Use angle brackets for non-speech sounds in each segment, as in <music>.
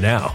now.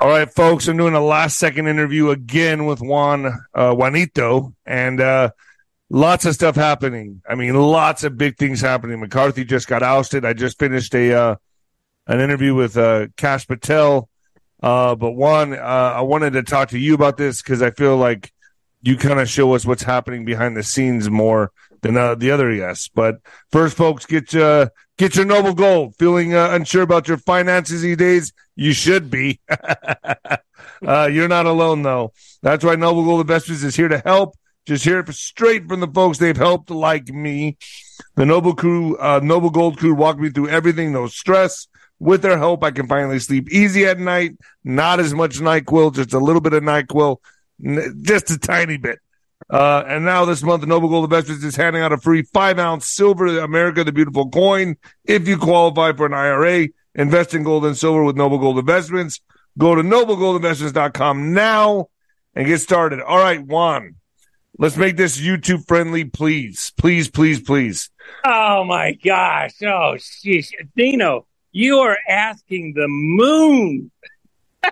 All right, folks, I'm doing a last second interview again with Juan uh, Juanito, and uh, lots of stuff happening. I mean, lots of big things happening. McCarthy just got ousted. I just finished a uh, an interview with uh, Kash Patel. Uh, but Juan, uh, I wanted to talk to you about this because I feel like you kind of show us what's happening behind the scenes more than the other guests. But first, folks, get get your noble gold. Feeling uh, unsure about your finances these days? You should be. <laughs> uh, you're not alone, though. That's why Noble Gold Investments is here to help. Just hear it straight from the folks they've helped, like me. The Noble Crew, uh, Noble Gold Crew, walked me through everything. No stress. With their help, I can finally sleep easy at night. Not as much Nyquil, just a little bit of Nyquil, just a tiny bit. Uh, and now this month, Noble Gold Investments is handing out a free five ounce silver America the Beautiful coin. If you qualify for an IRA, invest in gold and silver with Noble Gold Investments. Go to noblegoldinvestments.com now and get started. All right, Juan, let's make this YouTube friendly, please. Please, please, please. Oh my gosh. Oh, sheesh. Dino, you are asking the moon. <laughs>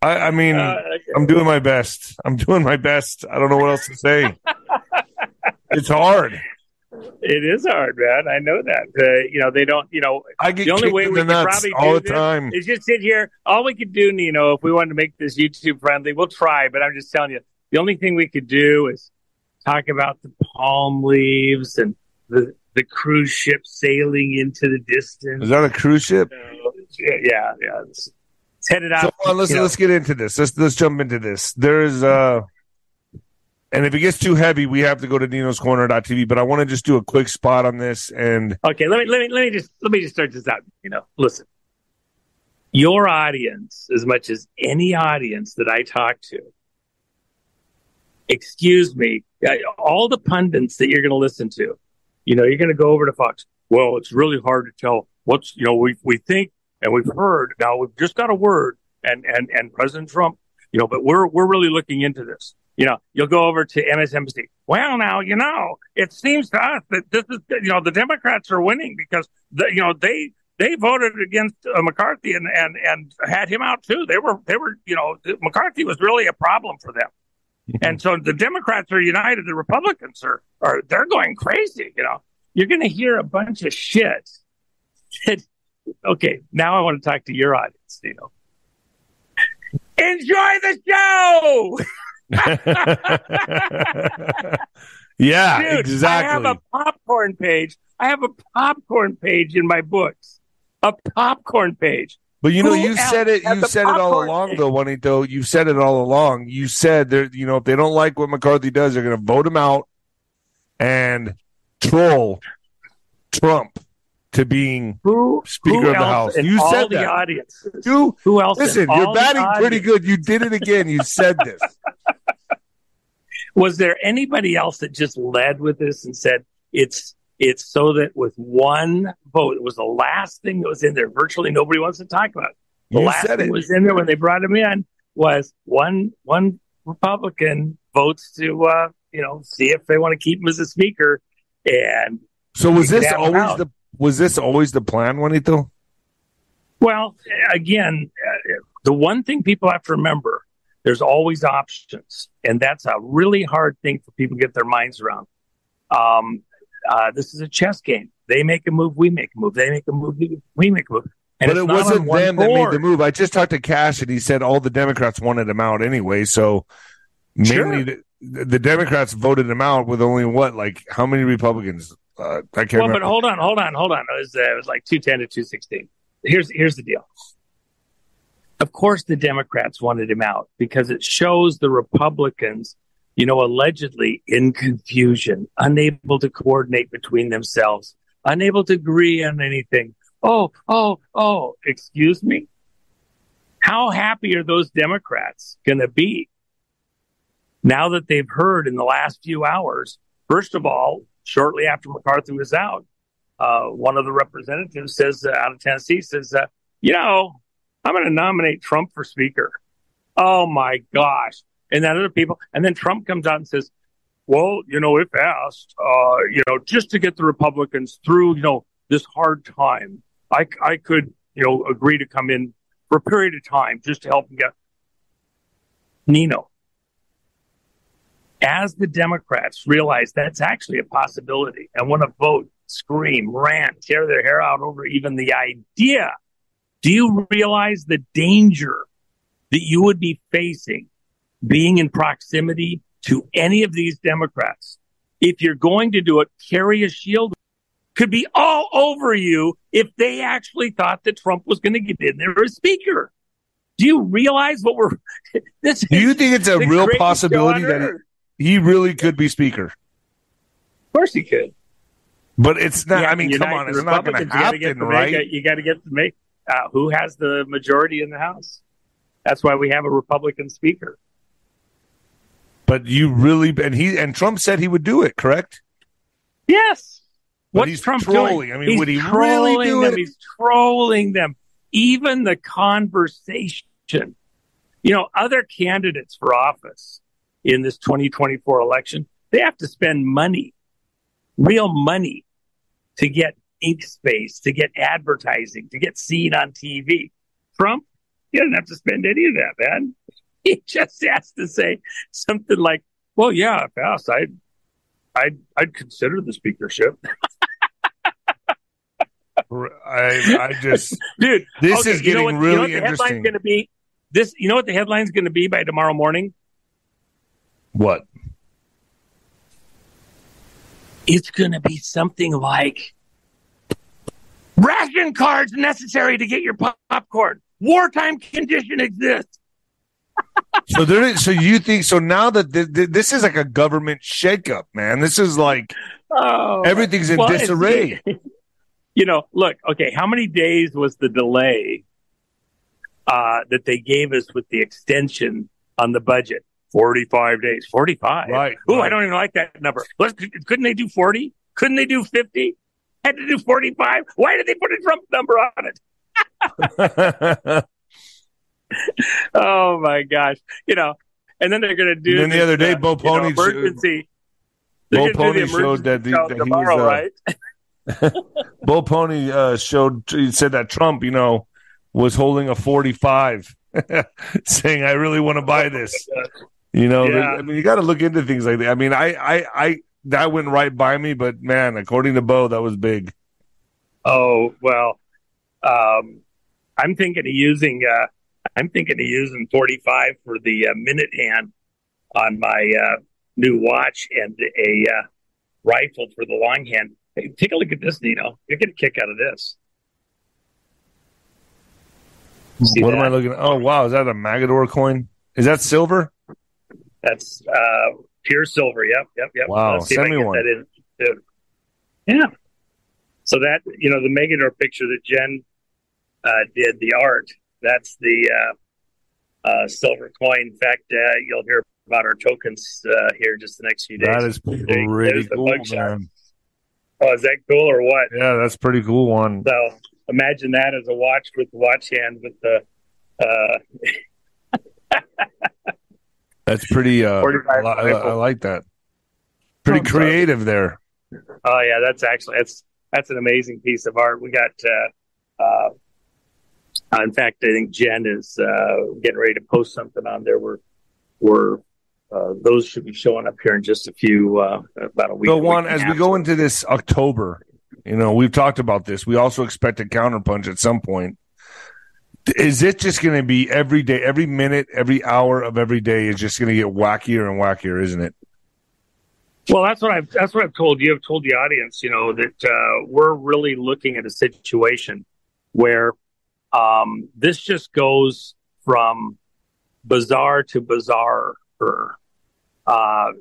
I, I mean, uh, okay. I'm doing my best. I'm doing my best. I don't know what else to say. <laughs> it's hard. It is hard, man. I know that. Uh, you know, they don't. You know, I get the only way we could probably all do the time is just sit here. All we could do, Nino, if we wanted to make this YouTube friendly, we'll try. But I'm just telling you, the only thing we could do is talk about the palm leaves and the the cruise ship sailing into the distance. Is that a cruise ship? Uh, yeah, yeah. It's headed out. So, let's let's get into this. Let's let's jump into this. There's uh and if it gets too heavy, we have to go to Nino's Corner.tv. But I want to just do a quick spot on this. And okay, let me let me let me just let me just start this out. You know, listen, your audience, as much as any audience that I talk to, excuse me, all the pundits that you're going to listen to, you know, you're going to go over to Fox. Well, it's really hard to tell what's you know we we think and we've heard now we've just got a word and and and President Trump, you know, but we're we're really looking into this you know, you'll go over to MSNBC. Well, now, you know, it seems to us that this is, you know, the Democrats are winning because, the, you know, they, they voted against uh, McCarthy and, and, and had him out too. They were, they were, you know, McCarthy was really a problem for them. Mm-hmm. And so the Democrats are united. The Republicans are, are, they're going crazy. You know, you're going to hear a bunch of shit. Okay. Now I want to talk to your audience, you know. Enjoy the show. <laughs> yeah, Dude, exactly. I have a popcorn page. I have a popcorn page in my books. A popcorn page. But you know, Who you said it. You said it all along, page? though, Juanito. You said it all along. You said that you know if they don't like what McCarthy does, they're going to vote him out and troll Trump to being who, Speaker who of the House. You said that. Audience? You, who else? Listen, you're batting pretty good. You did it again. You said this. <laughs> Was there anybody else that just led with this and said it's it's so that with one vote, it was the last thing that was in there. Virtually nobody wants to talk about. It. The you last thing was in there when they brought him in was one one Republican votes to uh, you know see if they want to keep him as a speaker. And so was this always the was this always the plan, Juanito? Well, again, the one thing people have to remember there's always options. And that's a really hard thing for people to get their minds around. Um, uh, this is a chess game. They make a move, we make a move. They make a move, we make a move. And but it wasn't them that made the move. I just talked to Kash, and he said all the Democrats wanted him out anyway. So mainly sure. the, the, Democrats voted him out with only what, like how many Republicans? Uh, I can't well, remember. but hold on, hold on, hold on. It was, uh, it was like 210 to 216. Here's, here's the deal. Of course, the Democrats wanted him out because it shows the Republicans, you know, allegedly in confusion, unable to coordinate between themselves, unable to agree on anything. oh, oh, oh, excuse me. How happy are those Democrats going to be now that they've heard in the last few hours? First of all, shortly after McCarthy was out, uh, one of the representatives says uh, out of Tennessee says, uh, you know, I'm going to nominate Trump for speaker. Oh my gosh. And then other people, and then Trump comes out and says, well, you know, if asked, uh, you know, just to get the Republicans through, you know, this hard time, I, I could, you know, agree to come in for a period of time just to help them get. Nino, as the Democrats realize that's actually a possibility and want to vote, scream, rant, tear their hair out over even the idea, do you realize the danger that you would be facing being in proximity to any of these Democrats? If you're going to do it, carry a shield could be all over you if they actually thought that Trump was going to get in there as speaker. Do you realize what we're? <laughs> This do you think it's a real possibility that he, he, really could be speaker? Of course, he could. But it's not. Yeah, I mean, come on, it's not going to happen, right? Make, you got to get to make uh, who has the majority in the House. That's why we have a Republican speaker. But you really and he and Trump said he would do it, correct? Yes. But What's Trump trolling? doing? I mean, he's would he really do them. it? He's trolling them. Even the conversation. You know, other candidates for office in this 2024 election, they have to spend money, real money, to get ink space, to get advertising, to get seen on TV. Trump, he doesn't have to spend any of that, man. <laughs> He just has to say something like, "Well, yeah, if asked, I'd, I'd, I'd consider the speakership." <laughs> I, I just, <laughs> dude, this okay, is getting you know what, really you know what the interesting. Headline's to be this. You know what the headline's going to be by tomorrow morning? What? It's going to be something like ration cards necessary to get your popcorn. Wartime condition exists. <laughs> so there, so you think so now that th- th- this is like a government shakeup, man? This is like oh, everything's in well, disarray. <laughs> you know, look, okay, how many days was the delay uh, that they gave us with the extension on the budget? 45 days. 45? Right. Oh, right. I don't even like that number. Let's, couldn't they do 40? Couldn't they do 50? Had to do 45? Why did they put a Trump number on it? <laughs> oh my gosh. You know, and then they're going to do. And then the other day, uh, Bo Polny you know, emergency. Bo Polny showed that, the, that tomorrow, he was, uh, right? <laughs> Bo Polny uh, showed he said that Trump, you know, was holding a 45, <laughs> saying, "I really want to buy this." You know, Yeah. I mean, you got to look into things like that. I mean, I, I, I, that went right by me, but man, according to Bo, that was big. Oh well, um, I'm thinking of using. Uh, I'm thinking of using 45 for the uh, minute hand on my uh, new watch and a uh, rifle for the long hand. Hey, take a look at this, Nino. You're getting a kick out of this. See what that? am I looking? Oh wow, is that a Magador coin? Is that silver? That's uh, pure silver. Yep, yep, yep. Wow, Let's see if I send me get one. that in, dude. Yeah. So that you know the Megador picture that Jen uh, did the art. That's the uh, uh, silver coin. In fact, uh, you'll hear about our tokens uh, here just the next few days. That is pretty there's cool, man. Oh, is that cool or what? Yeah, that's a pretty cool one. So imagine that as a watch with the watch hand with the. <laughs> That's pretty. Uh, I, I, like that. Pretty creative there. Oh yeah, that's actually that's that's an amazing piece of art. We got. Uh, uh, in fact, I think Jen is uh, getting ready to post something on there. Where, where uh, those should be showing up here in just a few uh, about a week. So, one as we go into this October, you know, we've talked about this. We also expect a counterpunch at some point. Is it just going to be every day, every minute, every hour of every day is just going to get wackier and wackier, isn't it? Well, that's what I've that's what I've told you. I've told the audience, you know, that uh, we're really looking at a situation where um, this just goes from bizarre to bizarre. Uh,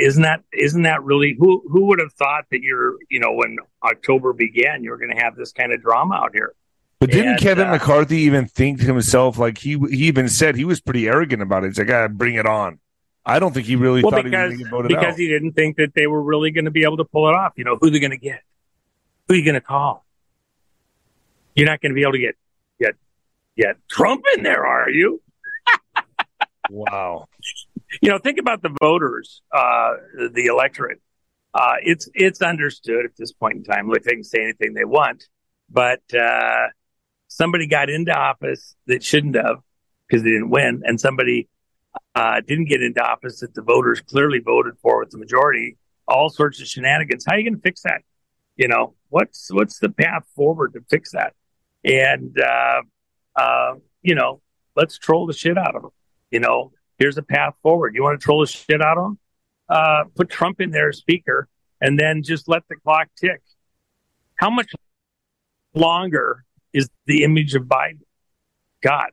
isn't that isn't that really who who would have thought that you're you know when October began you're going to have this kind of drama out here? But didn't And, Kevin uh, McCarthy even think to himself like he he even said he was pretty arrogant about it? He's like, "I bring it on." I don't think he really Well, thought he was because going to get voted because out. he didn't think that they were really going to be able to pull it off. You know who they're going to get, who are you going to call. You're not going to be able to get get get Trump in there, are you? <laughs> wow. you know, think about the voters, uh, the electorate. Uh, it's it's understood at this point in time. They can say anything they want, but uh, somebody got into office that shouldn't have because they didn't win, and somebody uh, didn't get into office that the voters clearly voted for with the majority. All sorts of shenanigans. How are you going to fix that? You know, what's what's the path forward to fix that? And uh, uh, you know, let's troll the shit out of them. You know, here's a path forward. You want to troll the shit out of them? Uh, put Trump in there as speaker and then just let the clock tick. How much longer is the image of Biden God.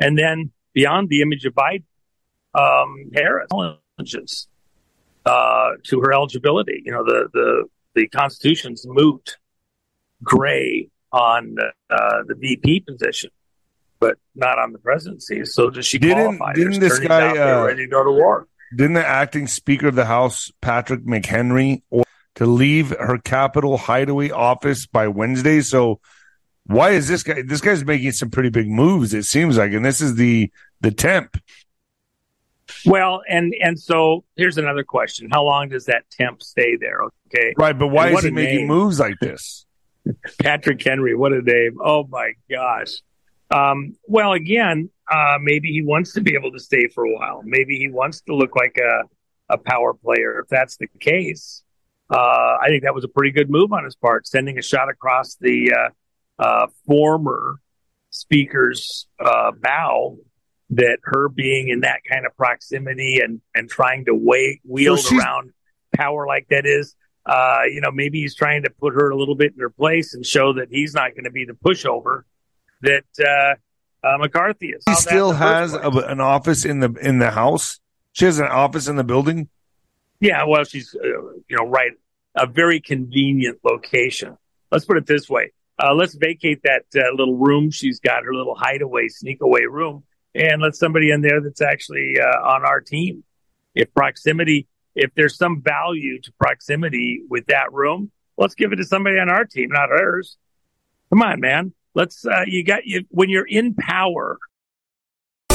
And then beyond the image of Biden, um, Harris challenges uh, to her eligibility. You know, the, the, the Constitution's moot gray on uh, the VP position but not on the presidency. So does she Didn't- qualify? didn't There's this guy, uh, ready to go to war? Didn't the acting Speaker of the House, Patrick McHenry, or to leave her Capitol hideaway office by Wednesday? So why is this guy? This guy's making some pretty big moves. It seems like, and this is the the temp. Well, and and so here's another question: How long does that temp stay there? Okay, Right, but why is he making name. moves like this? <laughs> Patrick Henry, what a name! Oh my gosh. Um, well, again, uh, maybe he wants to be able to stay for a while. Maybe he wants to look like a a power player. If that's the case, uh, I think that was a pretty good move on his part, sending a shot across the uh, uh, former speaker's uh, bow. That her being in that kind of proximity and and trying to weigh, wield she's- around power like that is, uh, you know, maybe he's trying to put her a little bit in her place and show that he's not going to be the pushover that uh, uh, McCarthy is. He still in the first has a, an office in the in the House. She has an office in the building. Yeah, well, she's uh, you know right a very convenient location. Let's put it this way: uh, let's vacate that uh, little room she's got, her little hideaway, sneak away room, and let somebody in there that's actually uh, on our team. If proximity, if there's some value to proximity with that room, let's give it to somebody on our team, not hers. Come on, man. Let's. Uh, you got you when you're in power.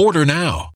Order now.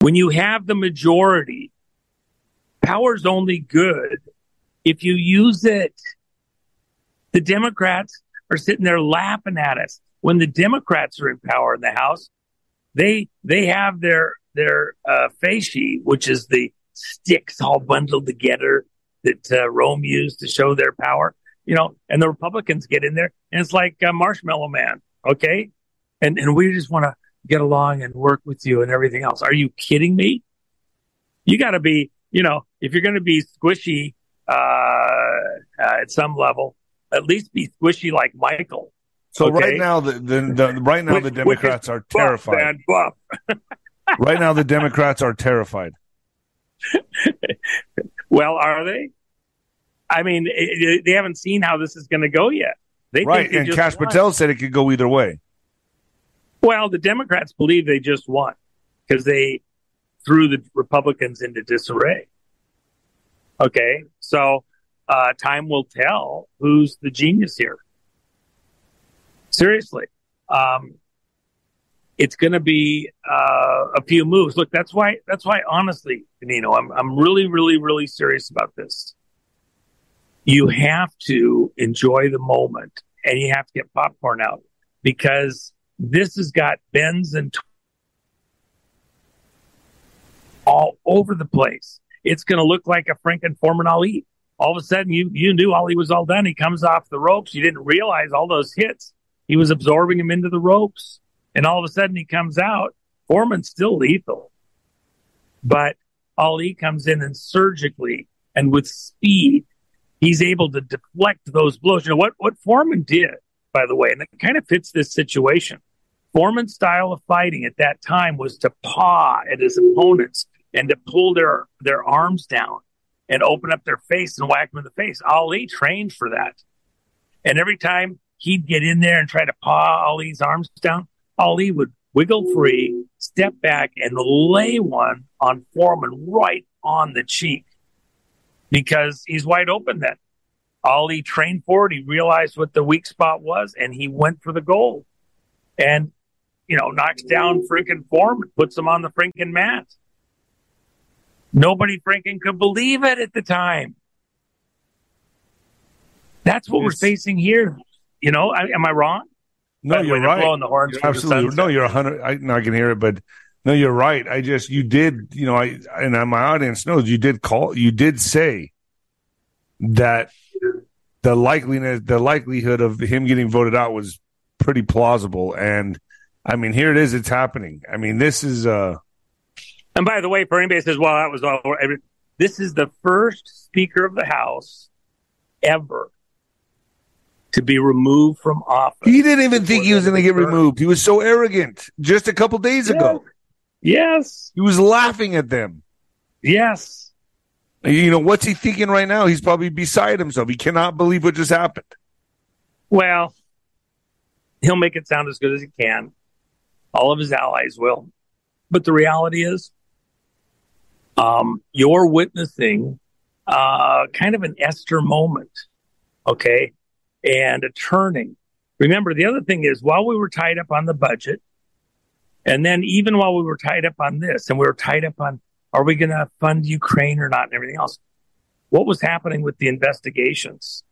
When you have the majority, power's only good if you use it. The Democrats are sitting there laughing at us. When the Democrats are in power in the House, they they have their their uh, sheet, which is the sticks all bundled together that uh, Rome used to show their power you know, and the Republicans get in there and it's like a Marshmallow Man. Okay. And, and we just want to get along and work with you and everything else. Are you kidding me? You got to be, you know, if you're going to be squishy, uh, uh, at some level, at least be squishy like Michael. So okay? right now, the, the, the right now the Democrats are terrified. Buff, buff. right now, the Democrats are terrified. <laughs> well, are they? I mean, it, they haven't seen how this is going to go yet. They right, they and Kash won. Patel said it could go either way. Well, the Democrats believe they just won because they threw the Republicans into disarray. Okay, so uh, time will tell who's the genius here. Seriously, um, it's going to be uh, a few moves. Look, that's why. That's why, honestly, Nino, I'm I'm really, really, really serious about this you have to enjoy the moment and you have to get popcorn out because this has got bends and tw- all over the place. It's going to look like a Franken Foreman Ali. All of a sudden, you you knew Ali was all done. He comes off the ropes. You didn't realize all those hits. He was absorbing him into the ropes, and all of a sudden, he comes out. Foreman's still lethal, but Ali comes in and surgically and with speed he's able to deflect those blows. You know what what Foreman did, by the way, and it kind of fits this situation. Foreman's style of fighting at that time was to paw at his opponents and to pull their their arms down and open up their face and whack them in the face. Ali trained for that, and every time he'd get in there and try to paw Ali's arms down, Ali would wiggle free, step back, and lay one on Foreman right on the cheek because he's wide open then. All he trained for it, he realized what the weak spot was, and he went for the goal. And, you know, knocks down freaking form and puts him on the Franken mat. Nobody Franken could believe it at the time. That's what it's, we're facing here. You know, I, am I wrong? No, you're right. Blowing the horns you're absolutely. No, you're a hundred. I, I can hear it, but no, you're right. I just you did, you know, I and my audience knows you did call you did say that the likeliness the likelihood of him getting voted out was pretty plausible and I mean here it is it's happening. I mean this is uh And by the way, for anybody says, well that was all this is the first speaker of the house ever to be removed from office. He didn't even think he was going to get removed. He was so arrogant just a couple days yeah. ago. Yes. He was laughing at them. Yes. You know, what's he thinking right now? He's probably beside himself. He cannot believe what just happened. Well, he'll make it sound as good as he can. All of his allies will. But the reality is, um, you're witnessing uh, kind of an Esther moment, okay, and a turning. Remember, the other thing is, while we were tied up on the budget, and then even while we were tied up on this and we were tied up on Are we going to fund Ukraine or not and everything else? What was happening with the investigations?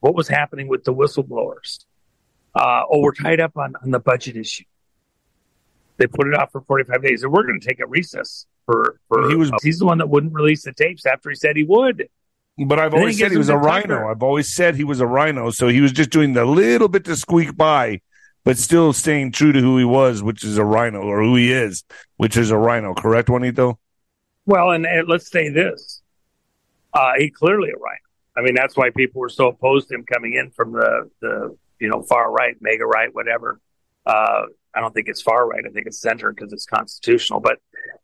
What was happening with the whistleblowers? Uh, oh, we're tied up on, on the budget issue. They put it off for 45 days and we're going to take a recess for, for He was- uh, he's the one that wouldn't release the tapes after he said he would. But I've And always he said he was a rhino. I've always said he was a rhino. So he was just doing the little bit to squeak by, but still staying true to who he was, which is a rhino, or who he is, which is a rhino. Correct, Juanito? Well, and, and let's say this. Uh, he clearly a rhino. I mean, that's why people were so opposed to him coming in from the, the you know, far right, mega right, whatever. Uh, I don't think it's far right. I think it's center because it's constitutional. But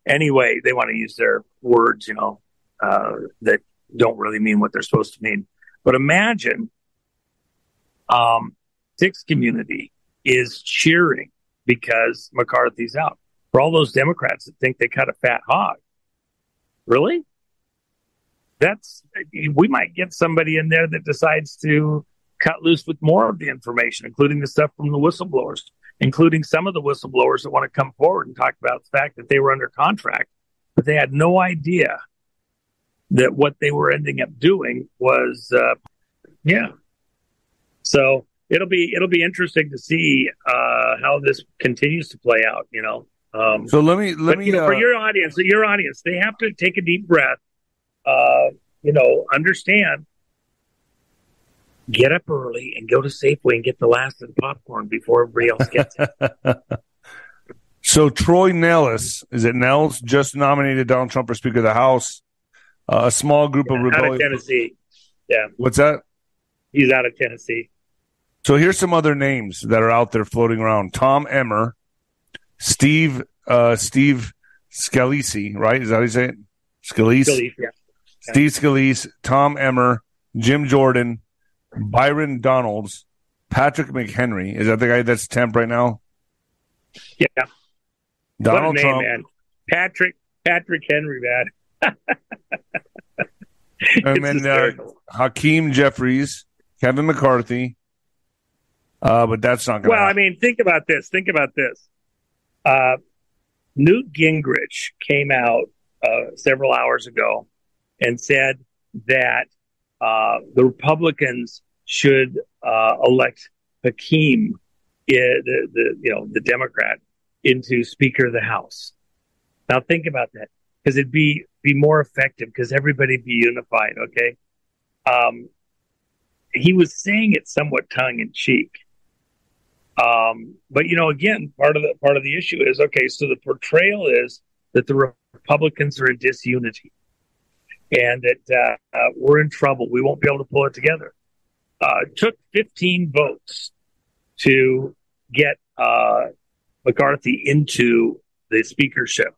anyway, they want to use their words, you know, uh, that don't really mean what they're supposed to mean. But imagine, um, Dick's community is cheering because McCarthy's out. For all those Democrats that think they cut a fat hog, really? That's we might get somebody in there that decides to cut loose with more of the information, including the stuff from the whistleblowers, including some of the whistleblowers that want to come forward and talk about the fact that they were under contract, but they had no idea that what they were ending up doing was, uh, yeah. So it'll be it'll be interesting to see uh, how this continues to play out. You know. Um, So let me let but, me you know, for uh, your audience, your audience, they have to take a deep breath. Uh, you know, understand. Get up early and go to Safeway and get the last of the popcorn before everybody else gets it. <laughs> So Troy Nellis is it Nels just nominated Donald Trump for Speaker of the House. Uh, a small group of out of. Tennessee. Yeah, What's that? he's out of Tennessee. So here's some other names that are out there floating around: Tom Emmer, Steve uh, Steve Scalise, right? Is that how you say it? Scalise. Philly, yeah. Steve Scalise, Tom Emmer, Jim Jordan, Byron Donalds, Patrick McHenry. Is that the guy that's temp right now? Yeah. Donald name, Trump. man. Patrick Patrick Henry, man. <laughs> And then uh. Hakeem Jeffries, Kevin McCarthy. Uh, but that's not going to Well, I mean, think about this. Think about this. Uh, Newt Gingrich came out uh, several hours ago and said that uh, the Republicans should uh, elect Hakeem, eh, the, the you know the Democrat, into Speaker of the House. Now think about that because it'd be be more effective because everybody'd be unified. Okay, um, he was saying it somewhat tongue in cheek. Um, but you know, again, part of the part of the issue is okay. So the portrayal is that the Republicans are in disunity, and that uh, uh, we're in trouble. We won't be able to pull it together. Uh, took 15 votes to get uh, McCarthy into the speakership.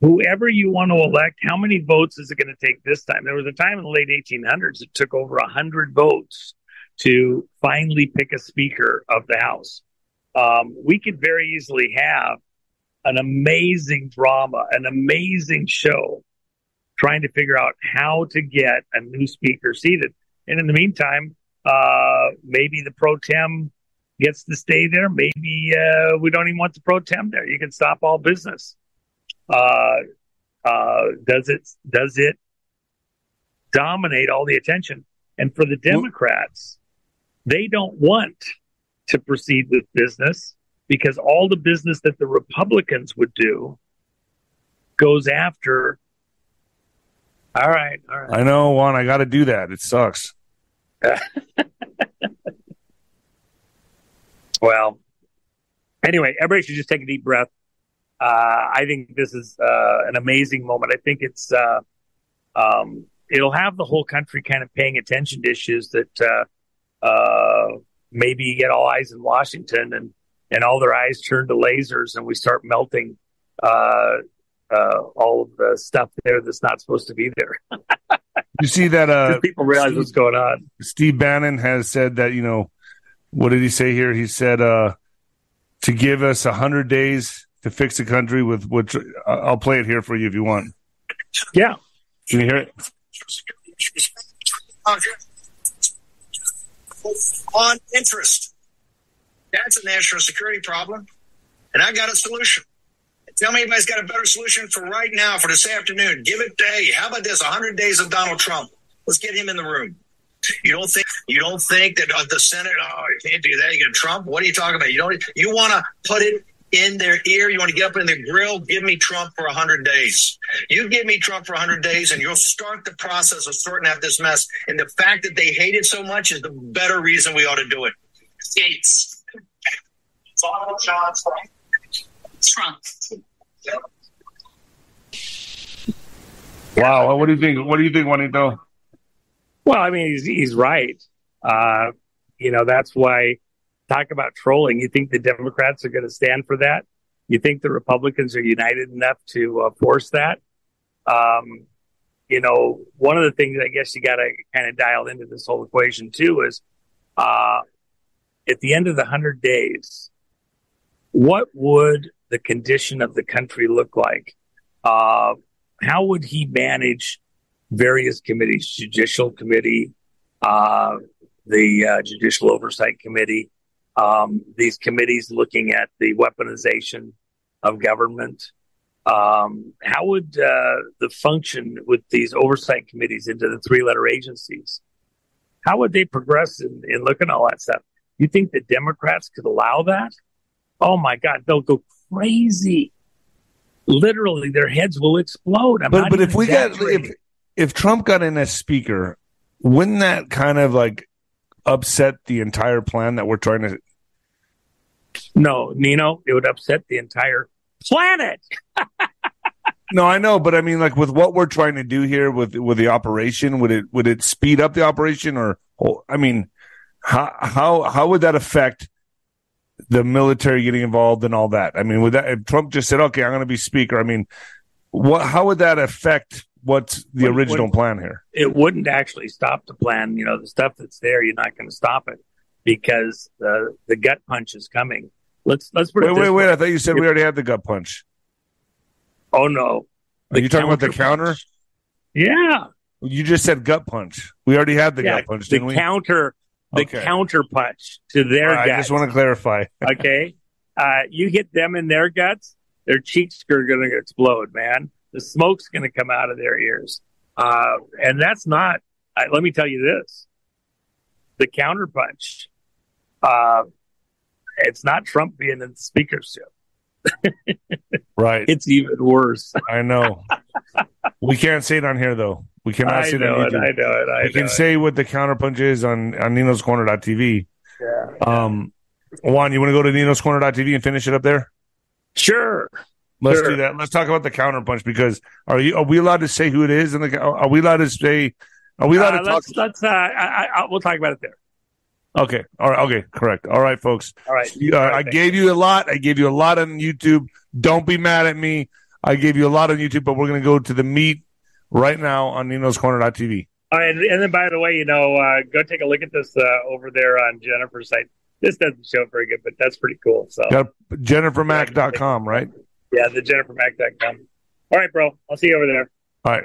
Whoever you want to elect, how many votes is it going to take this time? There was a time in the late 1800s it took over 100 votes to finally pick a speaker of the House. Um, we could very easily have an amazing drama, an amazing show trying to figure out how to get a new speaker seated. And in the meantime, uh, maybe the pro tem gets to stay there. Maybe uh, we don't even want the pro tem there. You can stop all business. Uh, uh, does it does it dominate all the attention? And for the Democrats, they don't want to proceed with business because all the business that the Republicans would do goes after. All right, all right. I know, Juan. I got to do that. It sucks. <laughs> Well, anyway, everybody should just take a deep breath. Uh, I think this is uh, an amazing moment. I think it's uh, um, it'll have the whole country kind of paying attention to issues that uh, uh, maybe you get all eyes in Washington and and all their eyes turn to lasers and we start melting uh, uh, all of the stuff there that's not supposed to be there. <laughs> You see that? Uh, People realize what's going on. Steve Bannon has said that you know what did he say here? He said uh, to give us a hundred days to fix the country with which I'll play it here for you if you want. Yeah. Can you hear it? On interest. That's a national security problem, and I got a solution. Tell me anybody's got a better solution for right now, for this afternoon. Give it day. How about this? 100 days of Donald Trump. Let's get him in the room. You don't think you don't think that uh, the Senate? Oh, you can't do that. You got Trump. What are you talking about? You don't. You want to put it in their ear. You want to get up in their grill. Give me Trump for hundred days. You give me Trump for hundred days, and you'll start the process of sorting out this mess. And the fact that they hate it so much is the better reason we ought to do it. States. Donald John Trump. Trump. Wow. What do you think? What do you think, Juanito? Well, I mean, he's, he's right. Uh, you know, that's why talk about trolling. You think the Democrats are going to stand for that? You think the Republicans are united enough to uh, force that? Um, you know, one of the things I guess you got to kind of dial into this whole equation too is uh, at the end of the 100 days, what would the condition of the country look like? Uh, how would he manage various committees, Judicial Committee, uh, the uh, Judicial Oversight Committee, um, these committees looking at the weaponization of government. Um, how would uh, the function with these oversight committees into the three letter agencies? How would they progress in, in looking at all that stuff? You think the Democrats could allow that? Oh my God, they'll go crazy. Literally, their heads will explode. I'm but but if we got if if Trump got in as speaker, wouldn't that kind of like upset the entire plan that we're trying to? No, Nino, it would upset the entire planet. <laughs> no, I know, but I mean, like with what we're trying to do here with with the operation, would it would it speed up the operation, or I mean, how how how would that affect the military getting involved and all that? I mean, would that if Trump just said, "Okay, I'm going to be speaker"? I mean, what how would that affect what's the when, original when, plan here? It wouldn't actually stop the plan. You know, the stuff that's there, you're not going to stop it because the the gut punch is coming. Let's let's put wait wait wait. I thought you said we already had the gut punch. Oh no! Are you talking about the counter? Punch. Yeah. You just said gut punch. We already had the yeah, gut punch, didn't the we? Counter the okay. counter punch to their right, I just want to clarify. <laughs> okay. Uh, you hit them in their guts, their cheeks are going to explode, man. The smoke's going to come out of their ears. Uh, and that's not, uh, let me tell you this the counterpunch. uh, it's not Trump being in the speaker's chair. right. <laughs> It's even worse. <laughs> I know. we can't say it on here though. We cannot I say know that. It, I know it. I we can it. say what the counterpunch is on on Nino's Corner.tv. Yeah. Um, Juan, you want to go to Nino's Corner.tv and finish it up there? Sure. Let's sure. do that. Let's talk about the counterpunch because are you are we allowed to say who it is? And are we allowed to say? Are we allowed uh, to let's, talk? Let's. Uh, I, I, we'll talk about it there. Okay. All right. Okay. Correct. All right, folks. All right. Uh, All right I gave you a lot. I gave you a lot on YouTube. Don't be mad at me. I gave you a lot on YouTube, but we're going to go to the meat right now on Nino's Corner.tv. All right. And then, by the way, you know, uh, go take a look at this uh, over there on Jennifer's site. This doesn't show very good, but that's pretty cool. So, Got JenniferMack.com, right? Yeah, the JenniferMack.com. All right, bro. I'll see you over there. All right.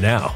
now.